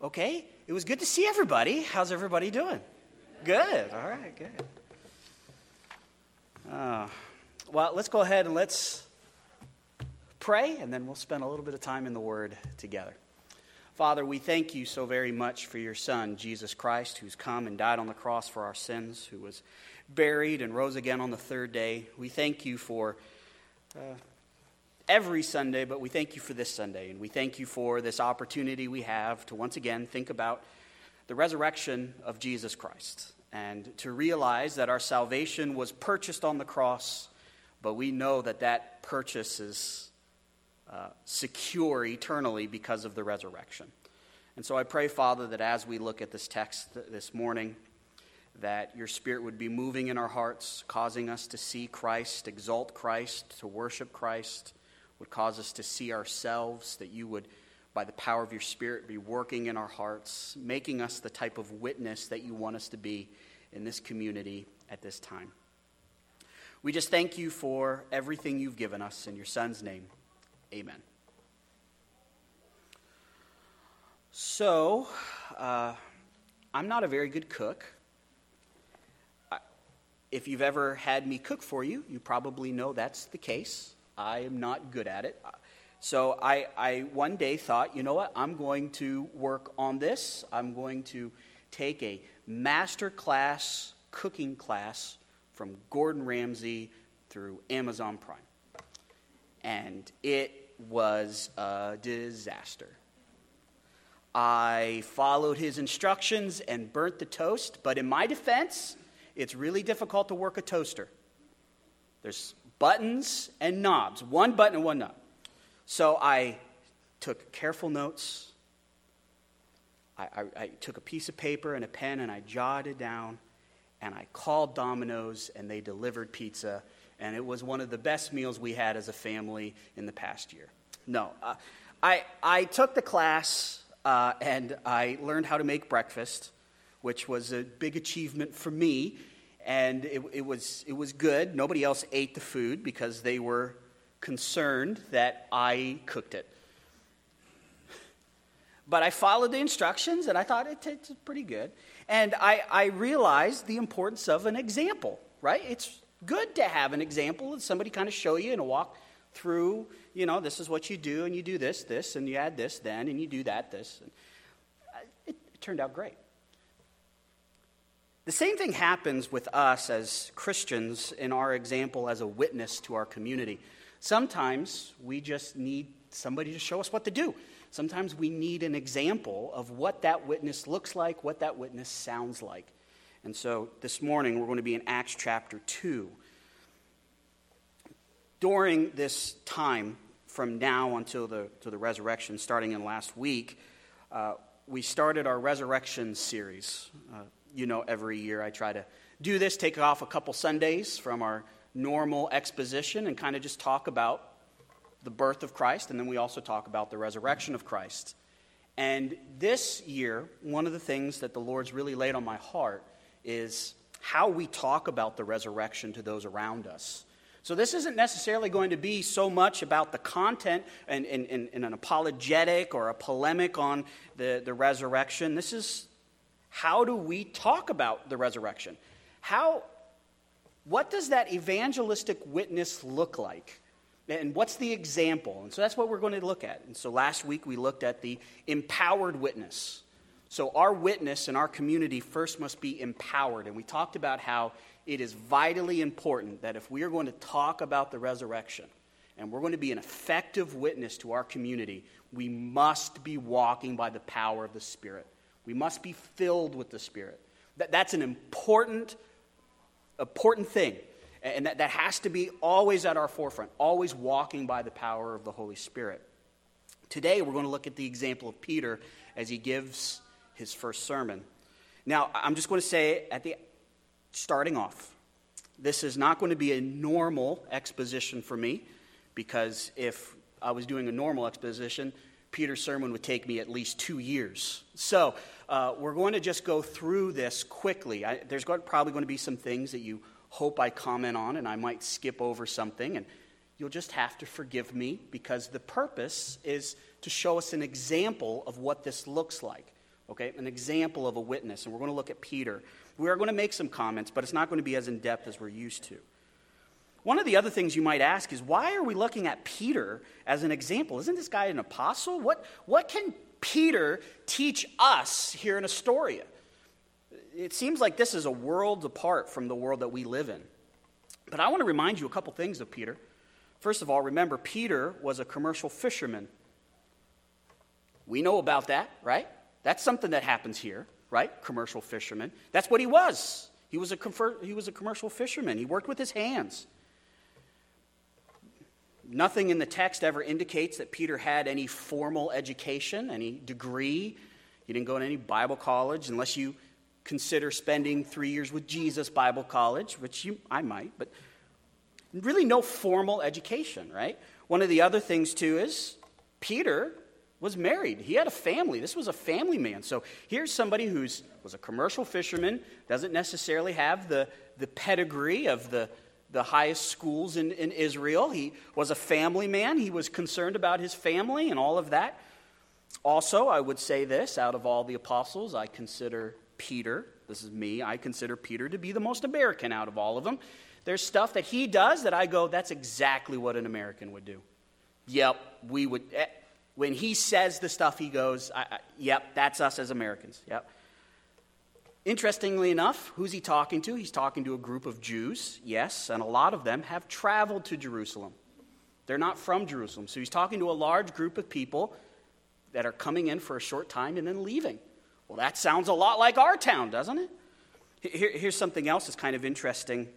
Okay, it was good to see everybody. How's everybody doing? Good. All right, good. Uh, well, let's go ahead and let's pray, and then we'll spend a little bit of time in the Word together. Father, we thank you so very much for your Son, Jesus Christ, who's come and died on the cross for our sins, who was buried and rose again on the third day. We thank you for uh, every Sunday, but we thank you for this Sunday. And we thank you for this opportunity we have to once again think about the resurrection of Jesus Christ and to realize that our salvation was purchased on the cross, but we know that that purchase is uh, secure eternally because of the resurrection. And so I pray, Father, that as we look at this text this morning, that your Spirit would be moving in our hearts, causing us to see Christ, exalt Christ, to worship Christ, would cause us to see ourselves, that you would, by the power of your Spirit, be working in our hearts, making us the type of witness that you want us to be in this community at this time. We just thank you for everything you've given us. In your Son's name, amen. So, uh, I'm not a very good cook. If you've ever had me cook for you, you probably know that's the case. I am not good at it. So I, I one day thought, you know what? I'm going to work on this. I'm going to take a master class cooking class from Gordon Ramsay through Amazon Prime. And it was a disaster. I followed his instructions and burnt the toast, but in my defense, it's really difficult to work a toaster. There's buttons and knobs, one button and one knob. So I took careful notes. I, I, I, took a piece of paper and a pen and I jotted down and I called Domino's and they delivered pizza. And it was one of the best meals we had as a family in the past year. No, uh, I, I took the class uh, and I learned how to make breakfast, which was a big achievement for me and it, it, was, it was good. Nobody else ate the food because they were concerned that I cooked it. But I followed the instructions and I thought it, it's pretty good. And I, I realized the importance of an example, right? It's good to have an example and somebody kind of show you and walk through, you know, this is what you do, and you do this, this, and you add this, then, and you do that, this. And uh, it, it turned out great. The same thing happens with us as Christians in our example as a witness to our community. Sometimes we just need somebody to show us what to do. Sometimes we need an example of what that witness looks like, what that witness sounds like. And so this morning we're going to be in Acts chapter 2. During this time, from now until the, to the resurrection, starting in last week, uh, we started our resurrection series. Uh, you know, every year I try to do this, take off a couple Sundays from our normal exposition and kind of just talk about the birth of Christ, and then we also talk about the resurrection of Christ. And this year, one of the things that the Lord's really laid on my heart is how we talk about the resurrection to those around us. So, this isn't necessarily going to be so much about the content and, and, and, and an apologetic or a polemic on the, the resurrection. This is how do we talk about the resurrection? How, what does that evangelistic witness look like? And what's the example? And so that's what we're going to look at. And so last week we looked at the empowered witness. So our witness in our community first must be empowered. And we talked about how it is vitally important that if we are going to talk about the resurrection and we're going to be an effective witness to our community, we must be walking by the power of the Spirit. We must be filled with the Spirit. That, that's an important, important thing. And that, that has to be always at our forefront, always walking by the power of the Holy Spirit. Today, we're going to look at the example of Peter as he gives his first sermon. Now, I'm just going to say at the starting off, this is not going to be a normal exposition for me because if I was doing a normal exposition, Peter's sermon would take me at least two years. So uh, we're going to just go through this quickly. I, there's going, probably going to be some things that you hope I comment on, and I might skip over something, and you'll just have to forgive me because the purpose is to show us an example of what this looks like. okay? An example of a witness. And we're going to look at Peter. We are going to make some comments, but it's not going to be as in depth as we're used to. One of the other things you might ask is why are we looking at Peter as an example? Isn't this guy an apostle? What, what can Peter teach us here in Astoria? It seems like this is a world apart from the world that we live in. But I want to remind you a couple things of Peter. First of all, remember, Peter was a commercial fisherman. We know about that, right? That's something that happens here, right? Commercial fisherman. That's what he was. He was a, he was a commercial fisherman. He worked with his hands. Nothing in the text ever indicates that Peter had any formal education, any degree. He didn't go to any Bible college unless you consider spending three years with Jesus Bible College, which you, I might, but really no formal education, right? One of the other things, too, is Peter was married. He had a family. This was a family man. So here's somebody who was a commercial fisherman, doesn't necessarily have the, the pedigree of the the highest schools in, in Israel. He was a family man. He was concerned about his family and all of that. Also, I would say this out of all the apostles, I consider Peter, this is me, I consider Peter to be the most American out of all of them. There's stuff that he does that I go, that's exactly what an American would do. Yep, we would. Eh, when he says the stuff, he goes, I, I, yep, that's us as Americans. Yep. Interestingly enough, who's he talking to? He's talking to a group of Jews, yes, and a lot of them have traveled to Jerusalem. They're not from Jerusalem. So he's talking to a large group of people that are coming in for a short time and then leaving. Well, that sounds a lot like our town, doesn't it? Here, here's something else that's kind of interesting.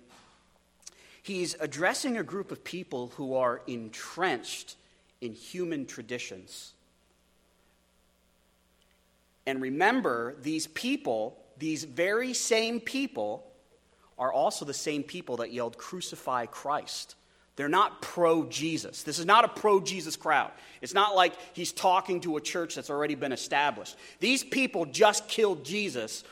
He's addressing a group of people who are entrenched in human traditions. And remember, these people these very same people are also the same people that yelled, Crucify Christ. They're not pro Jesus. This is not a pro Jesus crowd. It's not like he's talking to a church that's already been established. These people just killed Jesus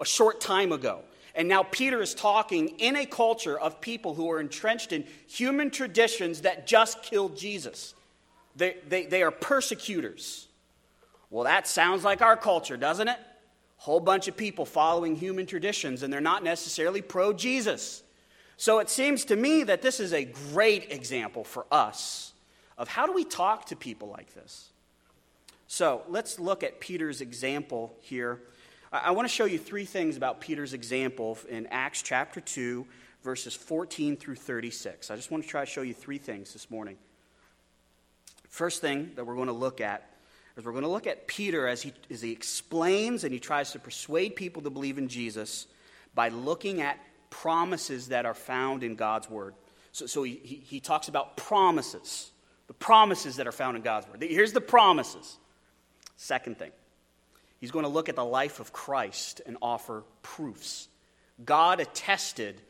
a short time ago. And now Peter is talking in a culture of people who are entrenched in human traditions that just killed Jesus. They, they, they are persecutors. Well, that sounds like our culture, doesn't it? Whole bunch of people following human traditions, and they're not necessarily pro Jesus. So it seems to me that this is a great example for us of how do we talk to people like this. So let's look at Peter's example here. I want to show you three things about Peter's example in Acts chapter 2, verses 14 through 36. I just want to try to show you three things this morning. First thing that we're going to look at we're going to look at Peter as he, as he explains and he tries to persuade people to believe in Jesus by looking at promises that are found in God's Word. So, so he, he talks about promises, the promises that are found in God's Word. Here's the promises. Second thing, he's going to look at the life of Christ and offer proofs. God attested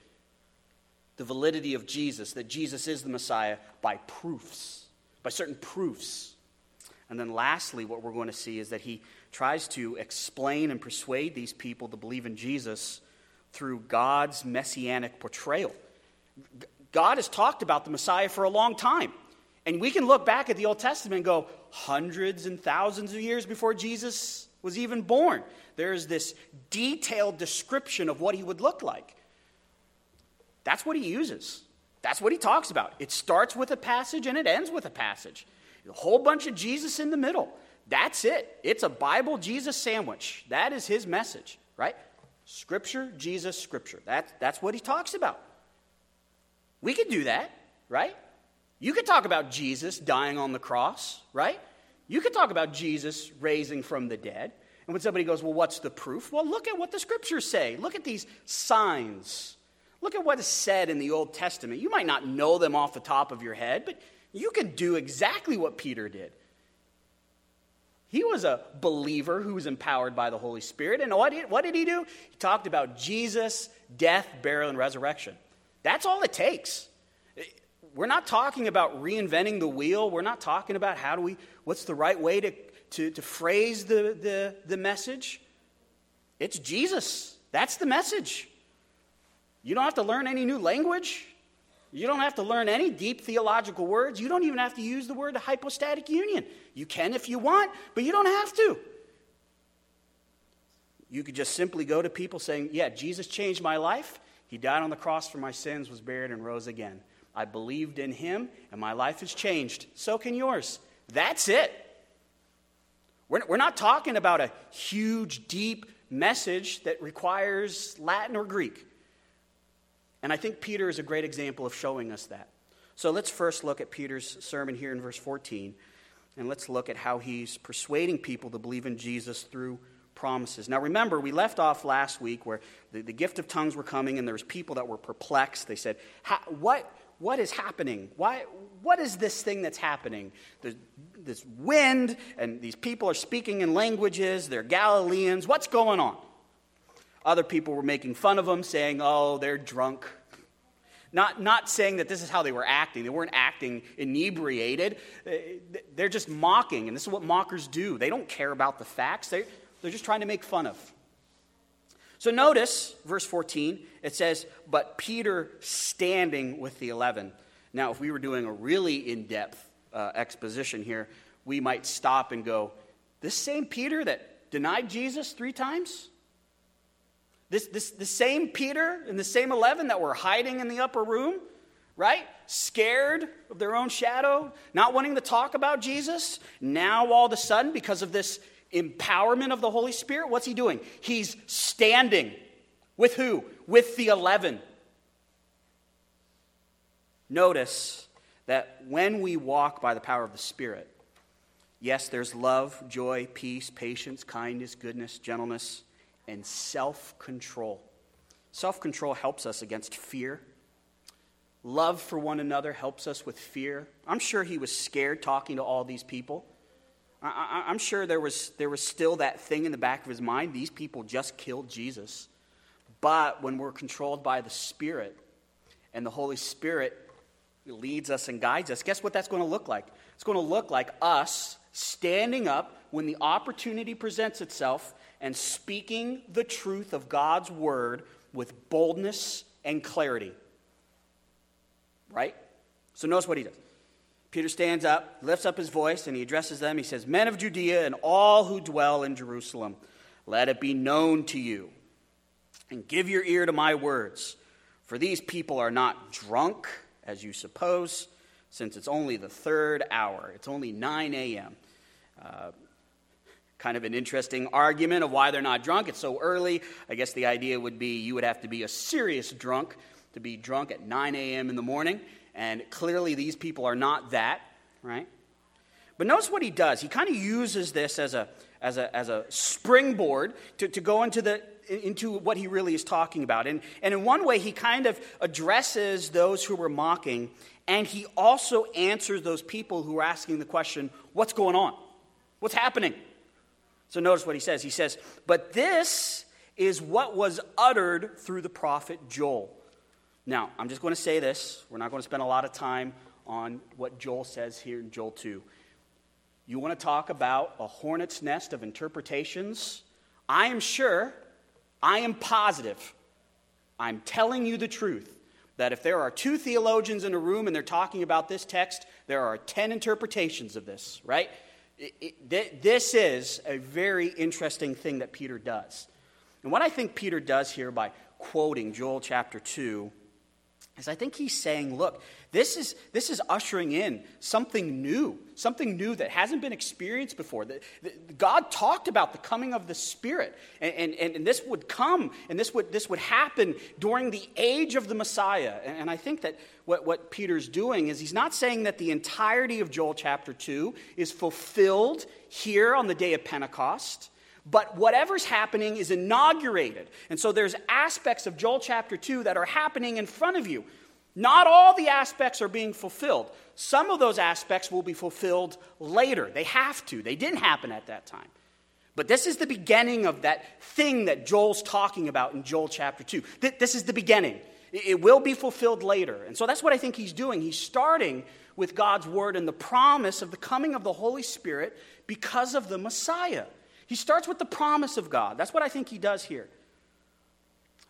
the validity of Jesus, that Jesus is the Messiah, by proofs, by certain proofs. And then lastly, what we're going to see is that he tries to explain and persuade these people to believe in Jesus through God's messianic portrayal. God has talked about the Messiah for a long time. And we can look back at the Old Testament and go hundreds and thousands of years before Jesus was even born. There's this detailed description of what he would look like. That's what he uses. That's what he talks about. It starts with a passage and it ends with a passage. A whole bunch of Jesus in the middle. That's it. It's a Bible Jesus sandwich. That is his message, right? Scripture, Jesus, Scripture. That, that's what he talks about. We could do that, right? You could talk about Jesus dying on the cross, right? You could talk about Jesus raising from the dead. And when somebody goes, Well, what's the proof? Well, look at what the scriptures say. Look at these signs. Look at what is said in the Old Testament. You might not know them off the top of your head, but you can do exactly what Peter did. He was a believer who was empowered by the Holy Spirit. And what did, what did he do? He talked about Jesus' death, burial, and resurrection. That's all it takes. We're not talking about reinventing the wheel. We're not talking about how do we, what's the right way to, to, to phrase the, the, the message. It's Jesus. That's the message. You don't have to learn any new language. You don't have to learn any deep theological words. You don't even have to use the word hypostatic union. You can if you want, but you don't have to. You could just simply go to people saying, Yeah, Jesus changed my life. He died on the cross for my sins, was buried, and rose again. I believed in him, and my life has changed. So can yours. That's it. We're, we're not talking about a huge, deep message that requires Latin or Greek. And I think Peter is a great example of showing us that. So let's first look at Peter's sermon here in verse 14, and let's look at how he's persuading people to believe in Jesus through promises. Now, remember, we left off last week where the, the gift of tongues were coming, and there was people that were perplexed. They said, what, what is happening? Why, what is this thing that's happening? There's this wind, and these people are speaking in languages. They're Galileans. What's going on? Other people were making fun of them, saying, oh, they're drunk. Not, not saying that this is how they were acting. They weren't acting inebriated. They're just mocking, and this is what mockers do. They don't care about the facts, they, they're just trying to make fun of. So notice, verse 14, it says, But Peter standing with the eleven. Now, if we were doing a really in depth uh, exposition here, we might stop and go, This same Peter that denied Jesus three times? This, this, the same Peter and the same 11 that were hiding in the upper room, right? Scared of their own shadow, not wanting to talk about Jesus. Now, all of a sudden, because of this empowerment of the Holy Spirit, what's he doing? He's standing. With who? With the 11. Notice that when we walk by the power of the Spirit, yes, there's love, joy, peace, patience, kindness, goodness, gentleness and self control. Self control helps us against fear. Love for one another helps us with fear. I'm sure he was scared talking to all these people. I, am sure there was, there was still that thing in the back of his mind these people just killed Jesus. But when we're controlled by the Spirit and the Holy Spirit leads us and guides us, guess what that's going to look like? It's going to look like us standing up when the opportunity presents itself and speaking the truth of God's word with boldness and clarity. Right? So notice what he does. Peter stands up, lifts up his voice, and he addresses them. He says, Men of Judea and all who dwell in Jerusalem, let it be known to you, and give your ear to my words. For these people are not drunk, as you suppose, since it's only the third hour. It's only 9 a.m. Uh, kind of an interesting argument of why they're not drunk. It's so early. I guess the idea would be you would have to be a serious drunk to be drunk at 9 a.m. in the morning. And clearly, these people are not that, right? But notice what he does. He kind of uses this as a, as a, as a springboard to, to go into, the, into what he really is talking about. And, and in one way, he kind of addresses those who were mocking, and he also answers those people who are asking the question, What's going on? What's happening? So notice what he says. He says, But this is what was uttered through the prophet Joel. Now, I'm just going to say this. We're not going to spend a lot of time on what Joel says here in Joel 2. You want to talk about a hornet's nest of interpretations? I am sure, I am positive, I'm telling you the truth that if there are two theologians in a room and they're talking about this text, there are 10 interpretations of this, right? It, it, this is a very interesting thing that Peter does. And what I think Peter does here by quoting Joel chapter 2 is I think he's saying, look, this is, this is ushering in something new, something new that hasn't been experienced before. The, the, God talked about the coming of the Spirit, and, and, and this would come, and this would, this would happen during the age of the Messiah. And, and I think that what, what Peter's doing is he's not saying that the entirety of Joel chapter 2 is fulfilled here on the day of Pentecost. But whatever's happening is inaugurated. And so there's aspects of Joel chapter 2 that are happening in front of you. Not all the aspects are being fulfilled. Some of those aspects will be fulfilled later. They have to, they didn't happen at that time. But this is the beginning of that thing that Joel's talking about in Joel chapter 2. This is the beginning. It will be fulfilled later. And so that's what I think he's doing. He's starting with God's word and the promise of the coming of the Holy Spirit because of the Messiah. He starts with the promise of God. That's what I think he does here.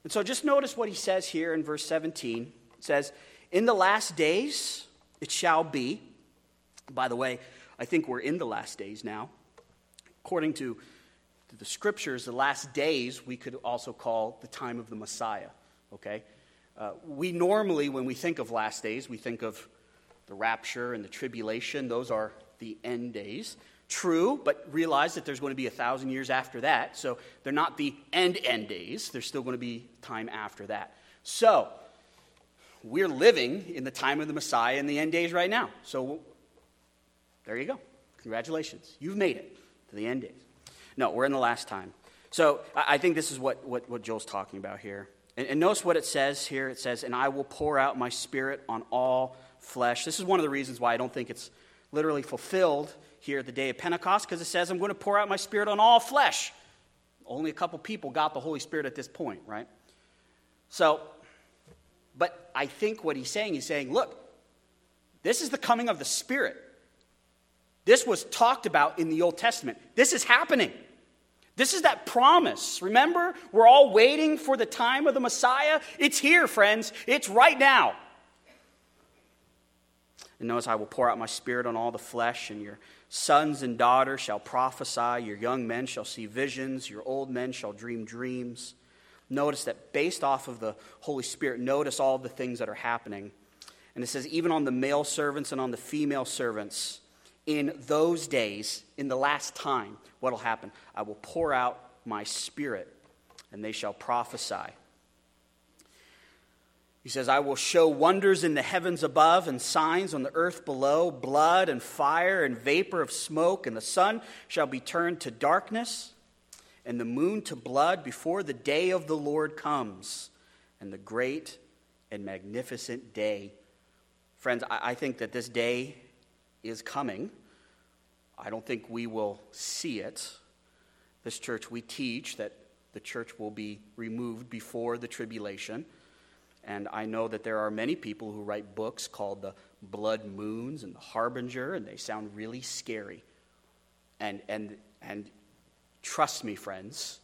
And so just notice what he says here in verse 17. It says, In the last days it shall be. By the way, I think we're in the last days now. According to the scriptures, the last days, we could also call the time of the Messiah, okay? Uh, we normally, when we think of last days, we think of the rapture and the tribulation. Those are the end days. True, but realize that there's going to be a thousand years after that. So they're not the end end days. There's still going to be time after that. So we're living in the time of the Messiah in the end days right now. So there you go. Congratulations. You've made it to the end days. No, we're in the last time. So I think this is what, what, what Joel's talking about here. And, and notice what it says here. It says, And I will pour out my spirit on all flesh. This is one of the reasons why I don't think it's literally fulfilled here at the day of Pentecost because it says, I'm going to pour out my spirit on all flesh. Only a couple people got the Holy Spirit at this point, right? So, but I think what he's saying, he's saying, look, this is the coming of the Spirit. This was talked about in the Old Testament. This is happening. This is that promise. Remember, we're all waiting for the time of the Messiah. It's here, friends. It's right now. And notice I will pour out my spirit on all the flesh, and your sons and daughters shall prophesy, your young men shall see visions, your old men shall dream dreams. Notice that based off of the Holy Spirit, notice all the things that are happening. And it says, even on the male servants and on the female servants, in those days, in the last time, what will happen? I will pour out my spirit, and they shall prophesy. He says, I will show wonders in the heavens above and signs on the earth below blood and fire and vapor of smoke, and the sun shall be turned to darkness and the moon to blood before the day of the Lord comes and the great and magnificent day. Friends, I, think that this day is coming. I don't think we will see it. This church, we teach that the church will be removed before the tribulation. And I know that there are many people who write books called The Blood Moons and The Harbinger, and they sound really scary. And, and, and trust me, friends,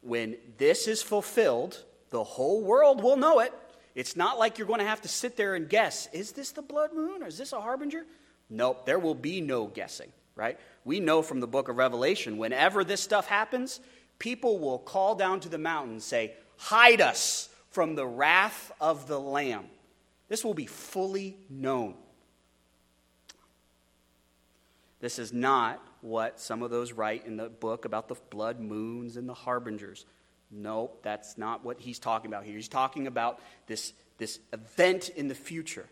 when this is fulfilled, the whole world will know it. It's not like you're going to have to sit there and guess is this the blood moon or is this a harbinger? Nope, there will be no guessing, right? We know from the book of Revelation, whenever this stuff happens, people will call down to the mountain and say, Hide us from the wrath of the Lamb. This will be fully known. This is not what some of those write in the book about the blood moons and the harbingers. No, that's not what he's talking about here. He's talking about this, this event in the future.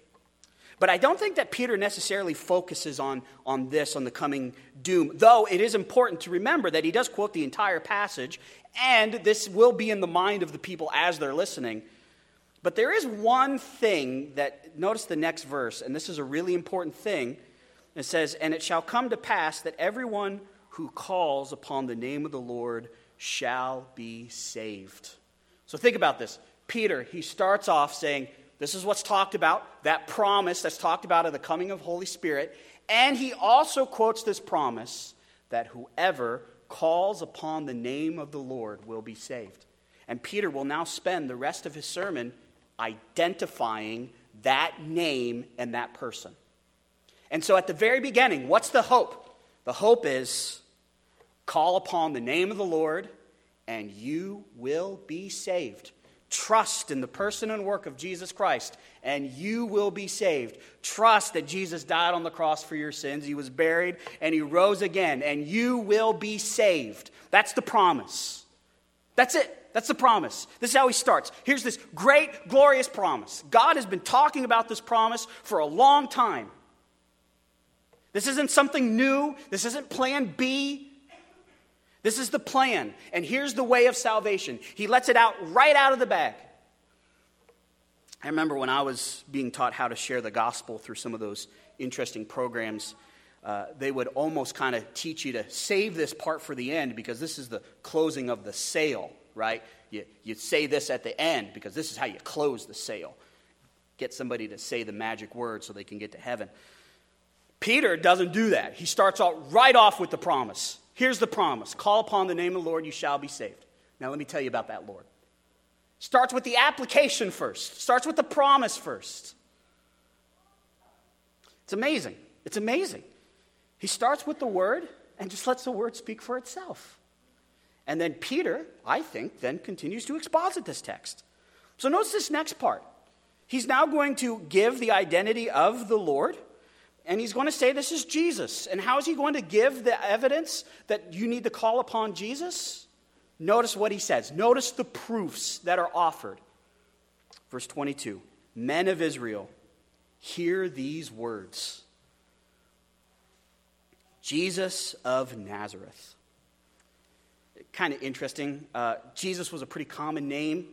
But I don't think that Peter necessarily focuses on, on this, on the coming doom, though it is important to remember that he does quote the entire passage and this will be in the mind of the people as they're listening. But there is one thing that, notice the next verse, and this is a really important thing. It says, And it shall come to pass that everyone who calls upon the name of the Lord shall be saved. So think about this. Peter, he starts off saying, This is what's talked about, that promise that's talked about of the coming of Holy Spirit. And he also quotes this promise that whoever calls upon the name of the Lord will be saved. And Peter will now spend the rest of his sermon identifying that name and that person. And so at the very beginning, what's the hope? The hope is call upon the name of the Lord and you will be saved. Trust in the person and work of Jesus Christ, and you will be saved. Trust that Jesus died on the cross for your sins. He was buried, and he rose again, and you will be saved. That's the promise. That's it. That's the promise. This is how he starts. Here's this great, glorious promise. God has been talking about this promise for a long time. This isn't something new, this isn't plan B. This is the plan. And here's the way of salvation. He lets it out right out of the bag. I remember when I was being taught how to share the gospel through some of those interesting programs, uh, they would almost kind of teach you to save this part for the end because this is the closing of the sale, right? You, you say this at the end because this is how you close the sale. Get somebody to say the magic word so they can get to heaven. Peter doesn't do that. He starts out right off with the promise. Here's the promise Call upon the name of the Lord, you shall be saved. Now, let me tell you about that Lord. Starts with the application first, starts with the promise first. It's amazing. It's amazing. He starts with the word and just lets the word speak for itself. And then Peter, I think, then continues to exposit this text. So notice this next part. He's now going to give the identity of the Lord, and he's going to say this is Jesus. And how is he going to give the evidence that you need to call upon Jesus? Notice what he says. Notice the proofs that are offered. Verse 22 Men of Israel, hear these words Jesus of Nazareth. Kind of interesting. Uh, Jesus was a pretty common name.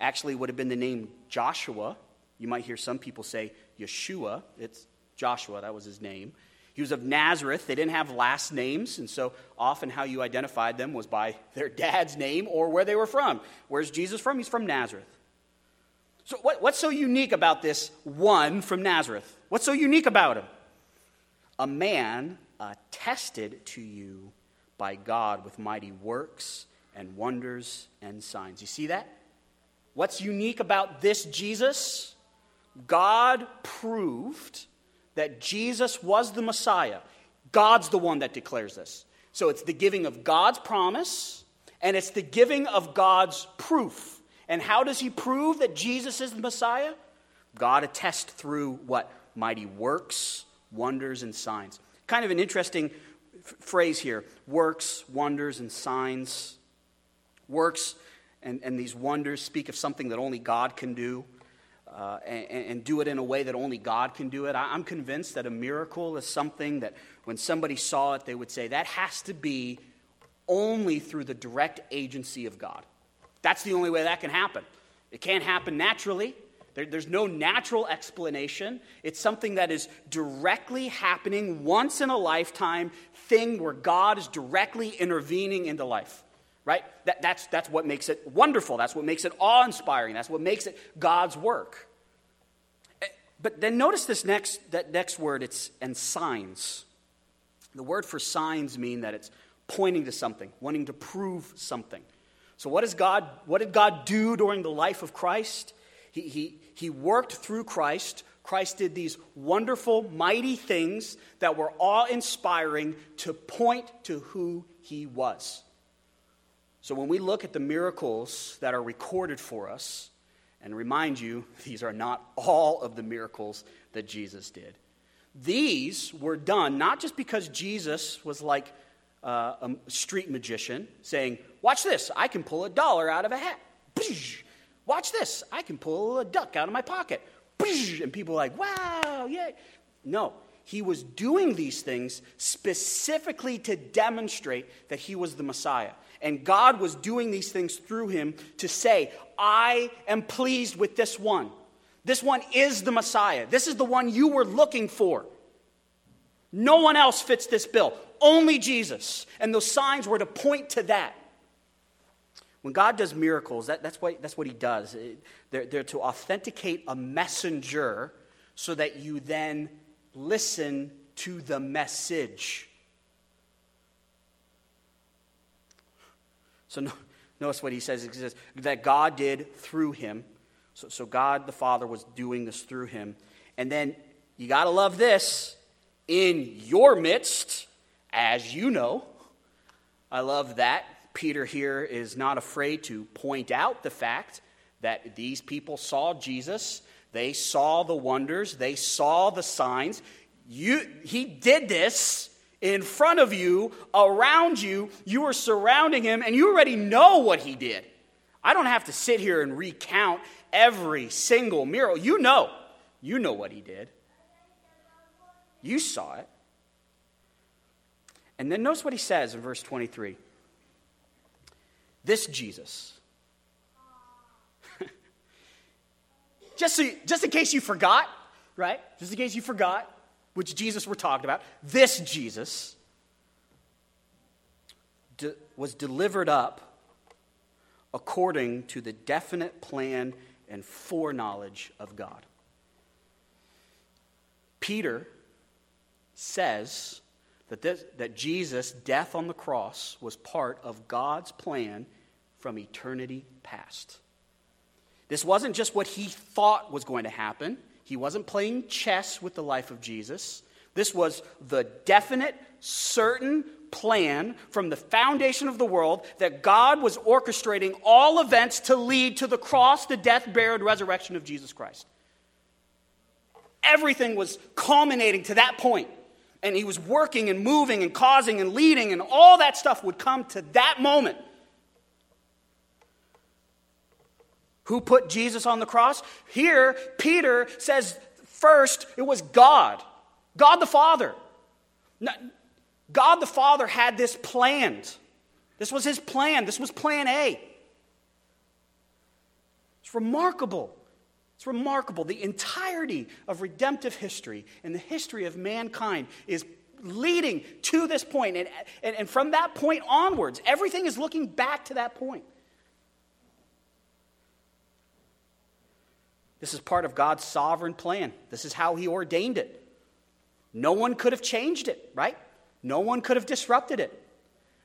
Actually, would have been the name Joshua. You might hear some people say Yeshua. It's Joshua, that was his name. He was of Nazareth. They didn't have last names, and so often how you identified them was by their dad's name or where they were from. Where's Jesus from? He's from Nazareth. So, what, what's so unique about this one from Nazareth? What's so unique about him? A man attested to you by God with mighty works and wonders and signs. You see that? What's unique about this Jesus? God proved that Jesus was the Messiah. God's the one that declares this. So it's the giving of God's promise and it's the giving of God's proof. And how does he prove that Jesus is the Messiah? God attests through what? Mighty works, wonders, and signs. Kind of an interesting f- phrase here works, wonders, and signs. Works and, and these wonders speak of something that only God can do. Uh, and, and, do it in a way that only God can do it. I, I'm convinced that a miracle is something that when somebody saw it, they would say, that has to be only through the direct agency of God. That's the only way that can happen. It can't happen naturally. There, there's no natural explanation. It's something that is directly happening, once in a lifetime thing where God is directly intervening into life. Right? That, that's, that's what makes it wonderful. That's what makes it awe inspiring. That's what makes it God's work. Eh, but then notice this next, that next word, it's and signs. The word for signs mean that it's pointing to something, wanting to prove something. So what, is God, what did God do during the life of Christ? He, he, he worked through Christ. Christ did these wonderful, mighty things that were awe inspiring to point to who he was. So when we look at the miracles that are recorded for us, and remind you, these are not all of the miracles that Jesus did. These were done not just because Jesus was like uh, a street magician saying, Watch this, I can pull a dollar out of a hat. Watch this, I can pull a duck out of my pocket. And people are like, Wow, yay. No, he was doing these things specifically to demonstrate that he was the Messiah. And God was doing these things through him to say, I am pleased with this one. This one is the Messiah. This is the one you were looking for. No one else fits this bill, only Jesus. And those signs were to point to that. When God does miracles, that, that's, what, that's what he does. They're, they're to authenticate a messenger so that you then listen to the message. So notice what he says. He says that God did through him. So, so God the Father was doing this through him. And then you got to love this in your midst, as you know. I love that. Peter here is not afraid to point out the fact that these people saw Jesus they saw the wonders, they saw the signs. You, he did this in front of you, around you. You are surrounding him, and you already know what he did. I don't have to sit here and recount every single miracle. You know. You know what he did. You saw it. And then notice what he says in verse 23. This Jesus, just, so, just in case you forgot, right? Just in case you forgot which Jesus we're talking about, this Jesus de- was delivered up according to the definite plan and foreknowledge of God. Peter says that, this, that Jesus' death on the cross was part of God's plan from eternity past. This wasn't just what he thought was going to happen. He wasn't playing chess with the life of Jesus. This was the definite, certain plan from the foundation of the world that God was orchestrating all events to lead to the cross, the death, burial, and resurrection of Jesus Christ. Everything was culminating to that point. And he was working and moving and causing and leading, and all that stuff would come to that moment. Who put Jesus on the cross? Here, Peter says first it was God, God the Father. God the Father had this planned. This was his plan. This was plan A. It's remarkable. It's remarkable. The entirety of redemptive history and the history of mankind is leading to this point. And, and, and from that point onwards, everything is looking back to that point. This is part of God's sovereign plan. This is how He ordained it. No one could have changed it, right? No one could have disrupted it.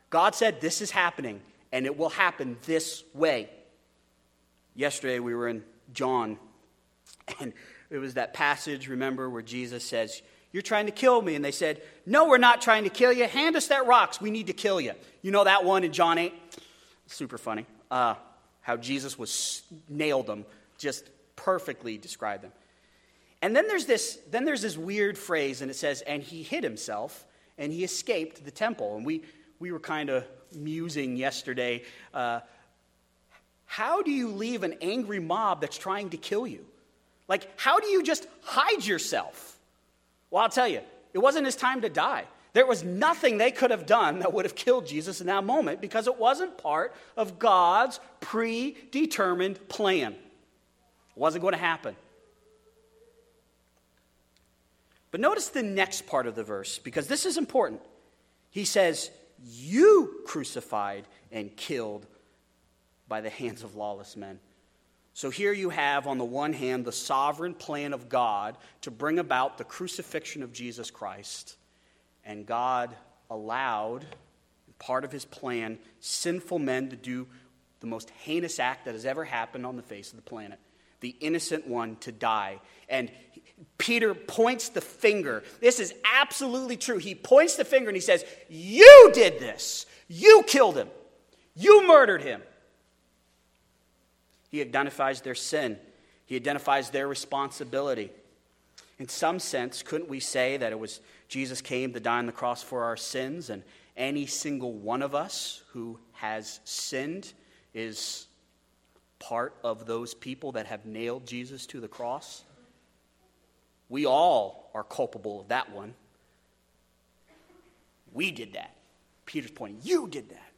God said, This is happening, and it will happen this way. Yesterday, we were in John and it was that passage, remember, where Jesus says, You're trying to kill me. And they said, No, we're not trying to kill you. Hand us that rocks. We need to kill you. You know that one in John 8? Super funny. Uh, how Jesus was nailed them, just perfectly described them. And then there's this then there's this weird phrase, and it says, and he hid himself and he escaped the temple. And we we were kind of musing yesterday. Uh, how do you leave an angry mob that's trying to kill you? Like, how do you just hide yourself? Well, I'll tell you, it wasn't his time to die. There was nothing they could have done that would have killed Jesus in that moment because it wasn't part of God's predetermined plan. Wasn't going to happen. But notice the next part of the verse because this is important. He says, You crucified and killed by the hands of lawless men. So here you have, on the one hand, the sovereign plan of God to bring about the crucifixion of Jesus Christ. And God allowed, part of his plan, sinful men to do the most heinous act that has ever happened on the face of the planet the innocent one to die. And Peter points the finger. This is absolutely true. He points the finger and he says, You did this. You killed him. You murdered him. He identifies their sin, he identifies their responsibility. In some sense, couldn't we say that it was Jesus came to die on the cross for our sins, and any single one of us who has sinned is part of those people that have nailed Jesus to the cross? We all are culpable of that one. We did that. Peter's pointing, you did that.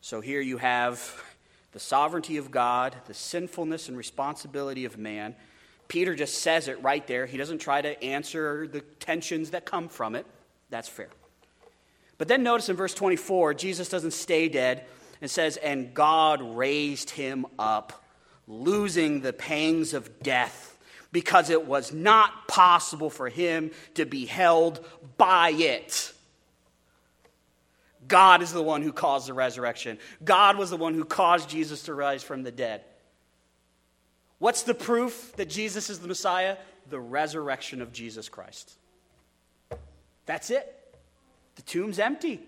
So here you have the sovereignty of God, the sinfulness and responsibility of man. Peter just says it right there. He doesn't try to answer the tensions that come from it. That's fair. But then notice in verse 24, Jesus doesn't stay dead and says, And God raised him up, losing the pangs of death, because it was not possible for him to be held by it. God is the one who caused the resurrection. God was the one who caused Jesus to rise from the dead. What's the proof that Jesus is the Messiah? The resurrection of Jesus Christ. That's it. The tomb's empty.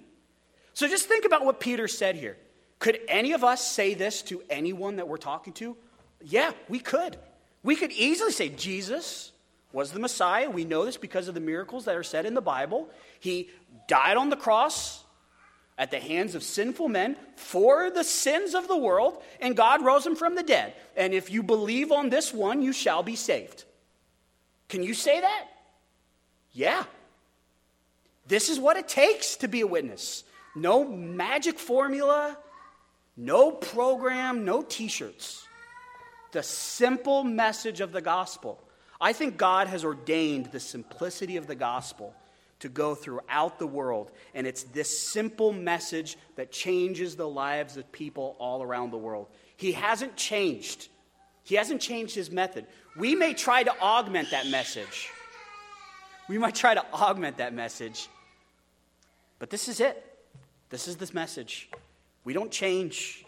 So just think about what Peter said here. Could any of us say this to anyone that we're talking to? Yeah, we could. We could easily say Jesus was the Messiah. We know this because of the miracles that are said in the Bible. He died on the cross at the hands of sinful men for the sins of the world, and God rose him from the dead. And if you believe on this one, you shall be saved. Can you say that? Yeah. This is what it takes to be a witness. No magic formula, no program, no t shirts. The simple message of the gospel. I think God has ordained the simplicity of the gospel to go throughout the world. And it's this simple message that changes the lives of people all around the world. He hasn't changed. He hasn't changed his method. We may try to augment that message. We might try to augment that message. But this is it. This is this message. We don't change.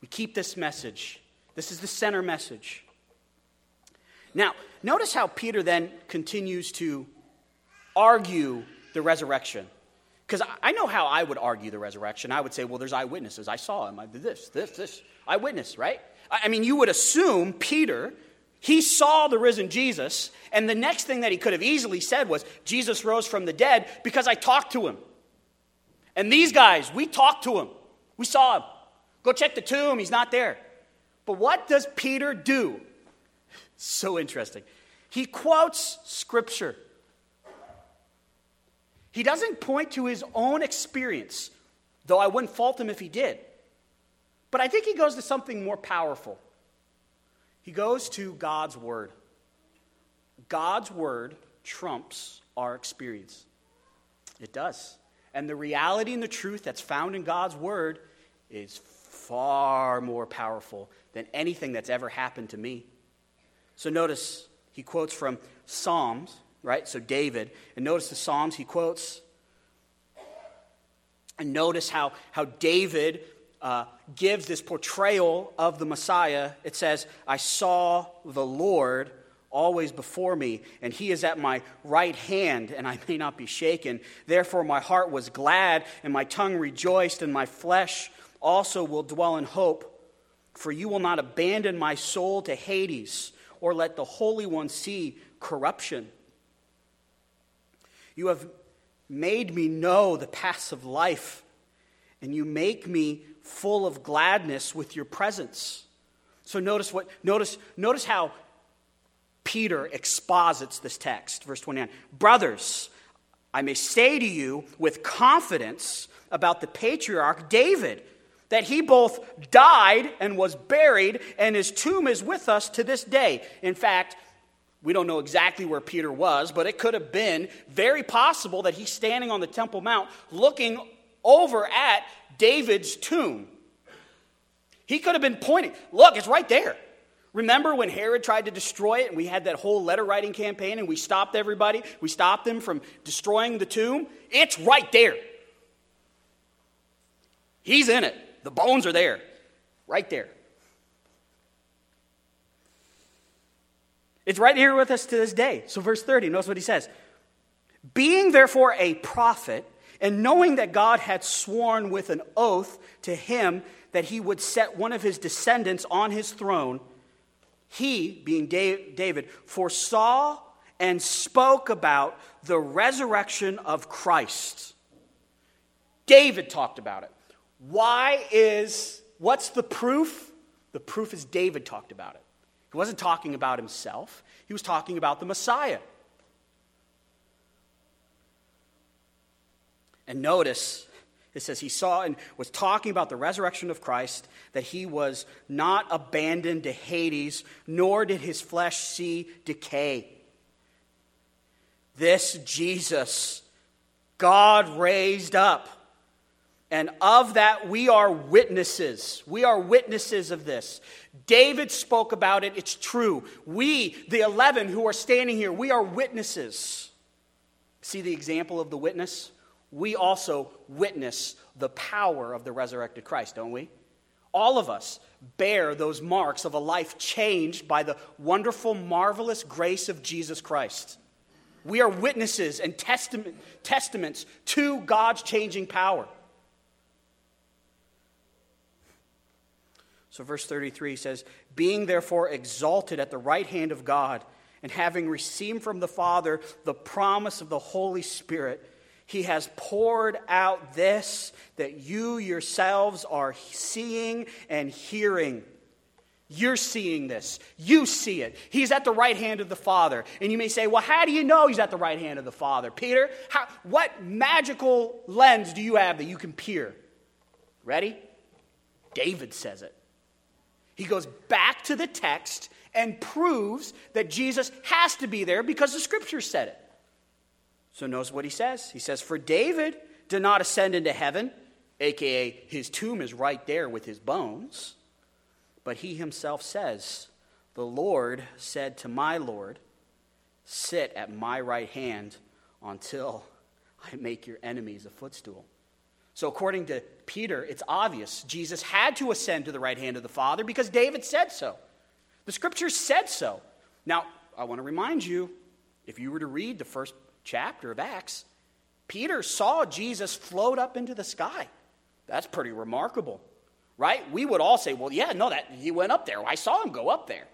We keep this message. This is the center message. Now, notice how Peter then continues to argue the resurrection. Because I know how I would argue the resurrection. I would say, well, there's eyewitnesses. I saw him. I did this, this, this. Eyewitness, right? I mean, you would assume Peter, he saw the risen Jesus, and the next thing that he could have easily said was, Jesus rose from the dead because I talked to him. And these guys, we talked to him. We saw him. Go check the tomb. He's not there. But what does Peter do? So interesting. He quotes scripture. He doesn't point to his own experience, though I wouldn't fault him if he did. But I think he goes to something more powerful. He goes to God's word. God's word trumps our experience. It does. And the reality and the truth that's found in God's word is far more powerful than anything that's ever happened to me. So notice he quotes from Psalms, right? So David. And notice the Psalms he quotes. And notice how, how David uh, gives this portrayal of the Messiah. It says, I saw the Lord always before me, and he is at my right hand, and I may not be shaken. Therefore, my heart was glad, and my tongue rejoiced, and my flesh also will dwell in hope. For you will not abandon my soul to Hades, or let the Holy One see corruption. You have made me know the paths of life, and you make me full of gladness with your presence. So notice what notice notice how Peter exposits this text, verse 29. Brothers, I may say to you with confidence about the patriarch David that he both died and was buried, and his tomb is with us to this day. In fact, we don't know exactly where Peter was, but it could have been very possible that he's standing on the Temple Mount looking over at David's tomb. He could have been pointing, look, it's right there. Remember when Herod tried to destroy it and we had that whole letter writing campaign and we stopped everybody? We stopped them from destroying the tomb? It's right there. He's in it. The bones are there, right there. It's right here with us to this day. So, verse 30, notice what he says. Being therefore a prophet, and knowing that God had sworn with an oath to him that he would set one of his descendants on his throne, he, being David, foresaw and spoke about the resurrection of Christ. David talked about it. Why is, what's the proof? The proof is David talked about it. He wasn't talking about himself, he was talking about the Messiah. And notice, it says he saw and was talking about the resurrection of Christ, that he was not abandoned to Hades, nor did his flesh see decay. This Jesus, God raised up and of that, we are witnesses. We are witnesses of this. David spoke about it. It's true. We, the 11 who are standing here, we are witnesses. See the example of the witness? We also witness the power of the resurrected Christ, don't we? All of us bear those marks of a life changed by the wonderful, marvelous grace of Jesus Christ. We are witnesses and testament, testaments to God's changing power. So, verse 33 says, Being therefore exalted at the right hand of God, and having received from the Father the promise of the Holy Spirit, he has poured out this that you yourselves are seeing and hearing. You're seeing this. You see it. He's at the right hand of the Father. And you may say, well, how do you know he's at the right hand of the Father? Peter, how, what magical lens do you have that you can peer? Ready? David says it. He goes back to the text and proves that Jesus has to be there because the scriptures said it. So notice what he says. He says, For David did not ascend into heaven, aka his tomb is right there with his bones. But he himself says, The Lord said to my Lord, Sit at my right hand until I make your enemies a footstool. So, according to Peter, it's obvious Jesus had to ascend to the right hand of the Father because David said so. The scriptures said so. Now, I want to remind you if you were to read the first chapter of Acts, Peter saw Jesus float up into the sky. That's pretty remarkable, right? We would all say, well, yeah, no, that he went up there. I saw him go up there.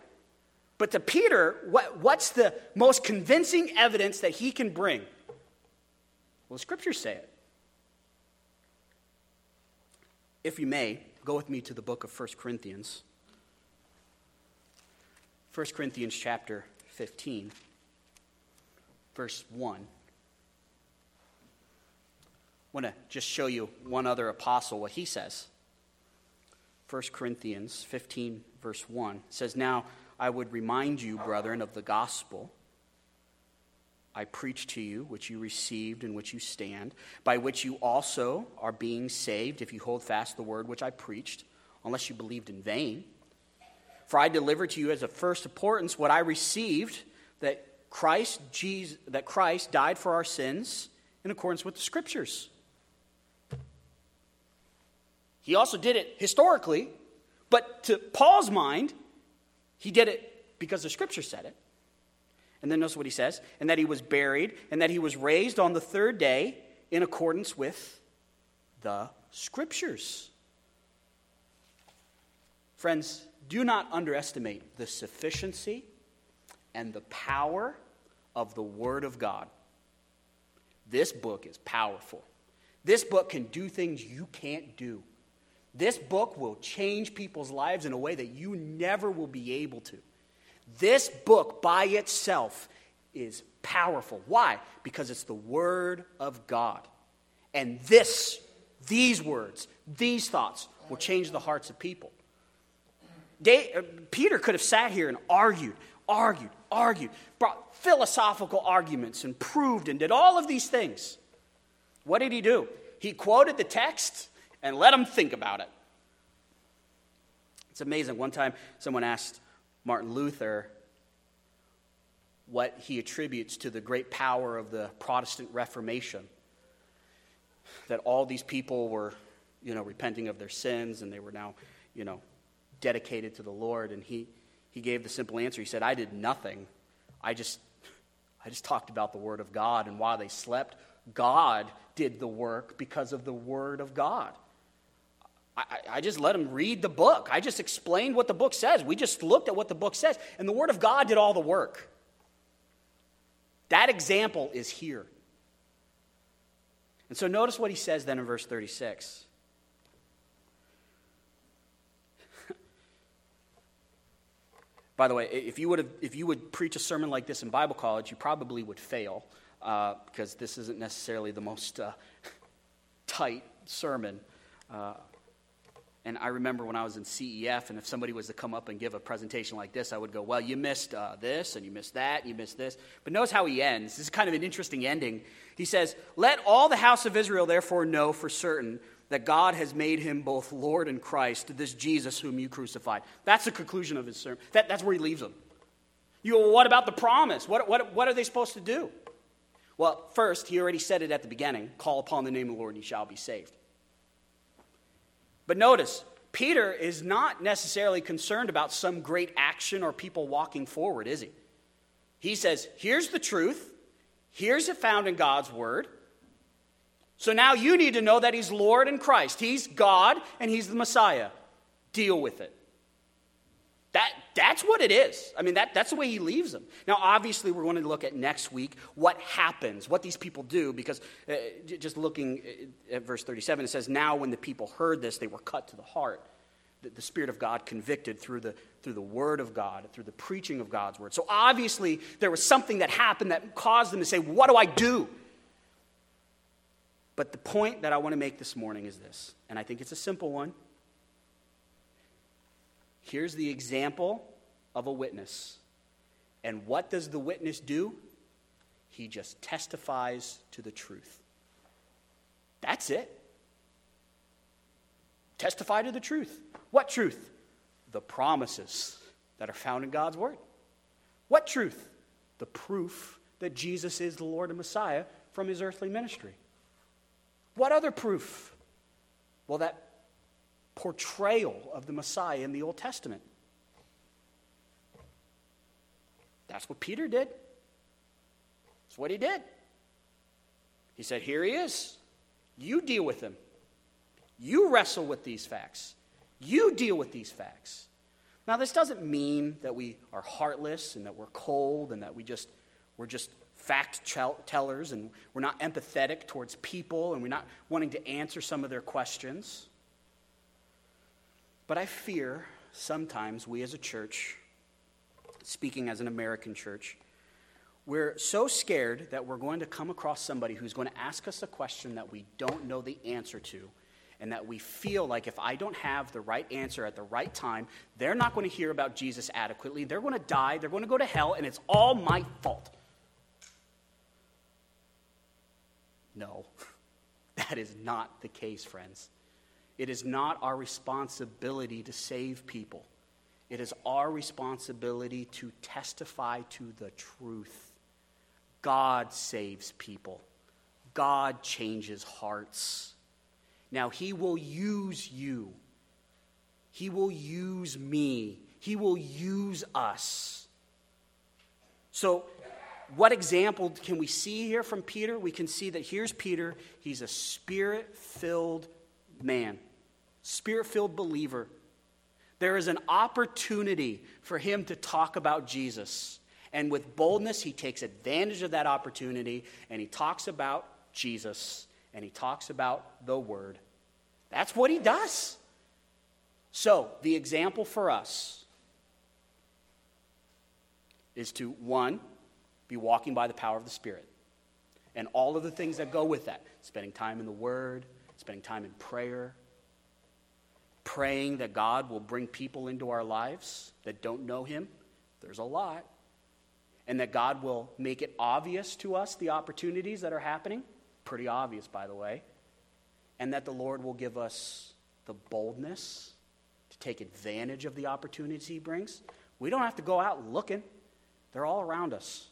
But to Peter, what, what's the most convincing evidence that he can bring? Well, the scriptures say it. If you may, go with me to the book of 1 Corinthians. 1 Corinthians chapter 15, verse 1 I want to just show you one other apostle, what he says. 1 Corinthians 15, verse 1 says, Now I would remind you, brethren, of the gospel I preached to you, which you received, in which you stand, by which you also are being saved, if you hold fast the word which I preached, unless you believed in vain. For I delivered to you as of first importance what I received that Christ, Jesus, that Christ died for our sins in accordance with the scriptures he also did it historically, but to Paul's mind, he did it because the scripture said it. And then notice what he says and that he was buried, and that he was raised on the third day in accordance with the scriptures. Friends, do not underestimate the sufficiency and the power of the Word of God. This book is powerful. This book can do things you can't do. This book will change people's lives in a way that you never will be able to. This book by itself is powerful. Why? Because it's the Word of God. And this, these words, these thoughts will change the hearts of people. Uh, Peter could have sat here and argued, argued, argued, brought philosophical arguments and proved and did all of these things. What did he do? He quoted the text and let them think about it. It's amazing. One time, someone asked Martin Luther what he attributes to the great power of the Protestant Reformation. That all these people were, you know, repenting of their sins and they were now, you know, dedicated to the Lord. And he, he gave the simple answer. He said, I did nothing. I just, I just talked about the Word of God. And while they slept, God did the work because of the Word of God. I, I, just let him read the book. I just explained what the book says. We just looked at what the book says, and the Word of God did all the work. That example is here. And so notice what he says then in verse 36. By the way, if you, would have, if you would preach a sermon like this in Bible college, you probably would fail uh, because this isn't necessarily the most uh, tight sermon. Uh, and I remember when I was in CEF, and if somebody was to come up and give a presentation like this, I would go, Well, you missed uh, this, and you missed that, and you missed this. But notice how he ends. This is kind of an interesting ending. He says, Let all the house of Israel therefore know for certain that God has made him both Lord and Christ, this Jesus whom you crucified. That's the conclusion of his sermon. That, that's where he leaves them. You go, well, what about the promise? What, what, what are they supposed to do? Well, first, he already said it at the beginning call upon the name of the Lord, and you shall be saved. But notice, Peter is not necessarily concerned about some great action or people walking forward, is he? He says, here's the truth, here's it found in God's word. So now you need to know that he's Lord and Christ. He's God and he's the Messiah. Deal with it. That, that's what it is. I mean, that, that's the way he leaves them. Now, obviously, we're going to look at next week what happens, what these people do, because uh, just looking at verse 37, it says, Now when the people heard this, they were cut to the heart. The, the Spirit of God convicted through the, through the Word of God, through the preaching of God's Word. So obviously, there was something that happened that caused them to say, What do I do? But the point that I want to make this morning is this, and I think it's a simple one. Here's the example of a witness. And what does the witness do? He just testifies to the truth. That's it. Testify to the truth. What truth? The promises that are found in God's Word. What truth? The proof that Jesus is the Lord and Messiah from his earthly ministry. What other proof? Well, that portrayal of the Messiah in the Old Testament. That's what Peter did. That's what he did. He said, Here he is. You deal with him. You wrestle with these facts. You deal with these facts. Now, this doesn't mean that we are heartless and that we're cold and that we just, we're just fact tellers and we're not empathetic towards people and we're not wanting to answer some of their questions. But I fear sometimes we as a church, speaking as an American church, we're so scared that we're going to come across somebody who's going to ask us a question that we don't know the answer to, and that we feel like if I don't have the right answer at the right time, they're not going to hear about Jesus adequately. They're going to die, they're going to go to hell, and it's all my fault. No, that is not the case, friends. It is not our responsibility to save people. It is our responsibility to testify to the truth. God saves people, God changes hearts. Now, He will use you, He will use me, He will use us. So, what example can we see here from Peter? We can see that here's Peter. He's a spirit filled man, spirit filled believer. There is an opportunity for him to talk about Jesus. And with boldness, he takes advantage of that opportunity and he talks about Jesus and he talks about the Word. That's what he does. So, the example for us is to, one, be walking by the power of the Spirit and all of the things that go with that spending time in the Word, spending time in prayer, praying that God will bring people into our lives that don't know Him. There's a lot and that God will make it obvious to us the opportunities that are happening. Pretty obvious, by the way. And that the Lord will give us the boldness to take advantage of the opportunities He brings. We don't have to go out looking, they're all around us.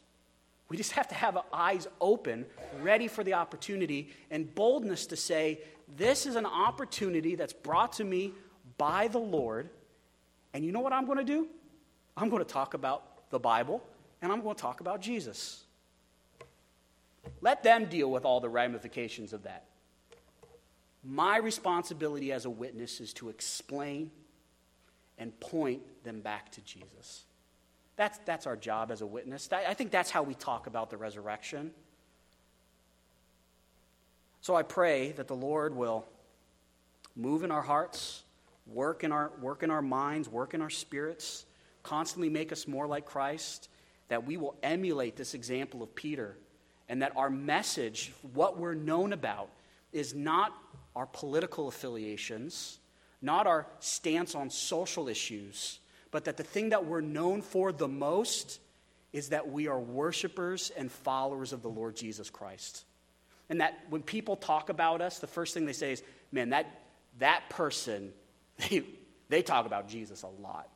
We just have to have our eyes open, ready for the opportunity, and boldness to say, This is an opportunity that's brought to me by the Lord. And you know what I'm going to do? I'm going to talk about the Bible and I'm going to talk about Jesus. Let them deal with all the ramifications of that. My responsibility as a witness is to explain and point them back to Jesus. That's, that's our job as a witness. I think that's how we talk about the resurrection. So I pray that the Lord will move in our hearts, work in our, work in our minds, work in our spirits, constantly make us more like Christ that we will emulate this example of Peter and that our message, what we're known about, is not our political affiliations, not our stance on social issues, but that the thing that we're known for the most is that we are worshipers and followers of the Lord Jesus Christ. And that when people talk about us, the first thing they say is, man, that, that person, they, they talk about Jesus a lot.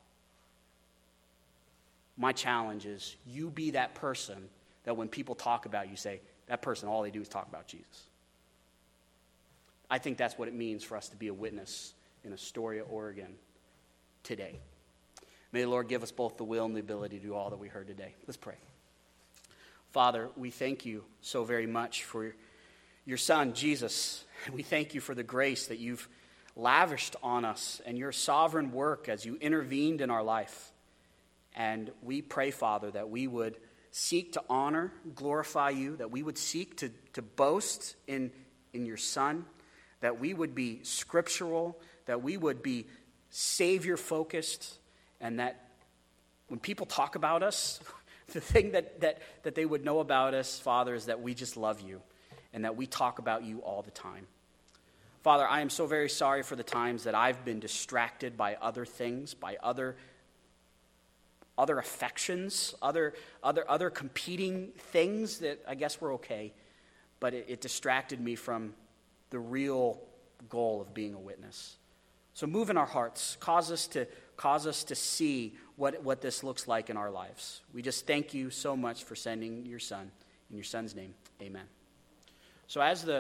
My challenge is you be that person that when people talk about you, say, that person, all they do is talk about Jesus. I think that's what it means for us to be a witness in Astoria, Oregon today. May the Lord give us both the will and the ability to do all that we heard today. Let's pray. Father, we thank you so very much for your Son, Jesus. We thank you for the grace that you've lavished on us and your sovereign work as you intervened in our life. And we pray, Father, that we would seek to honor, glorify you, that we would seek to, to boast in, in your Son, that we would be scriptural, that we would be Savior focused, and that when people talk about us, the thing that, that, that they would know about us, Father, is that we just love you and that we talk about you all the time. Father, I am so very sorry for the times that I've been distracted by other things, by other other affections, other, other, other competing things that I guess were okay, but it, it distracted me from the real goal of being a witness. So move in our hearts, cause us to cause us to see what, what this looks like in our lives. We just thank you so much for sending your son. In your son's name, amen. So as the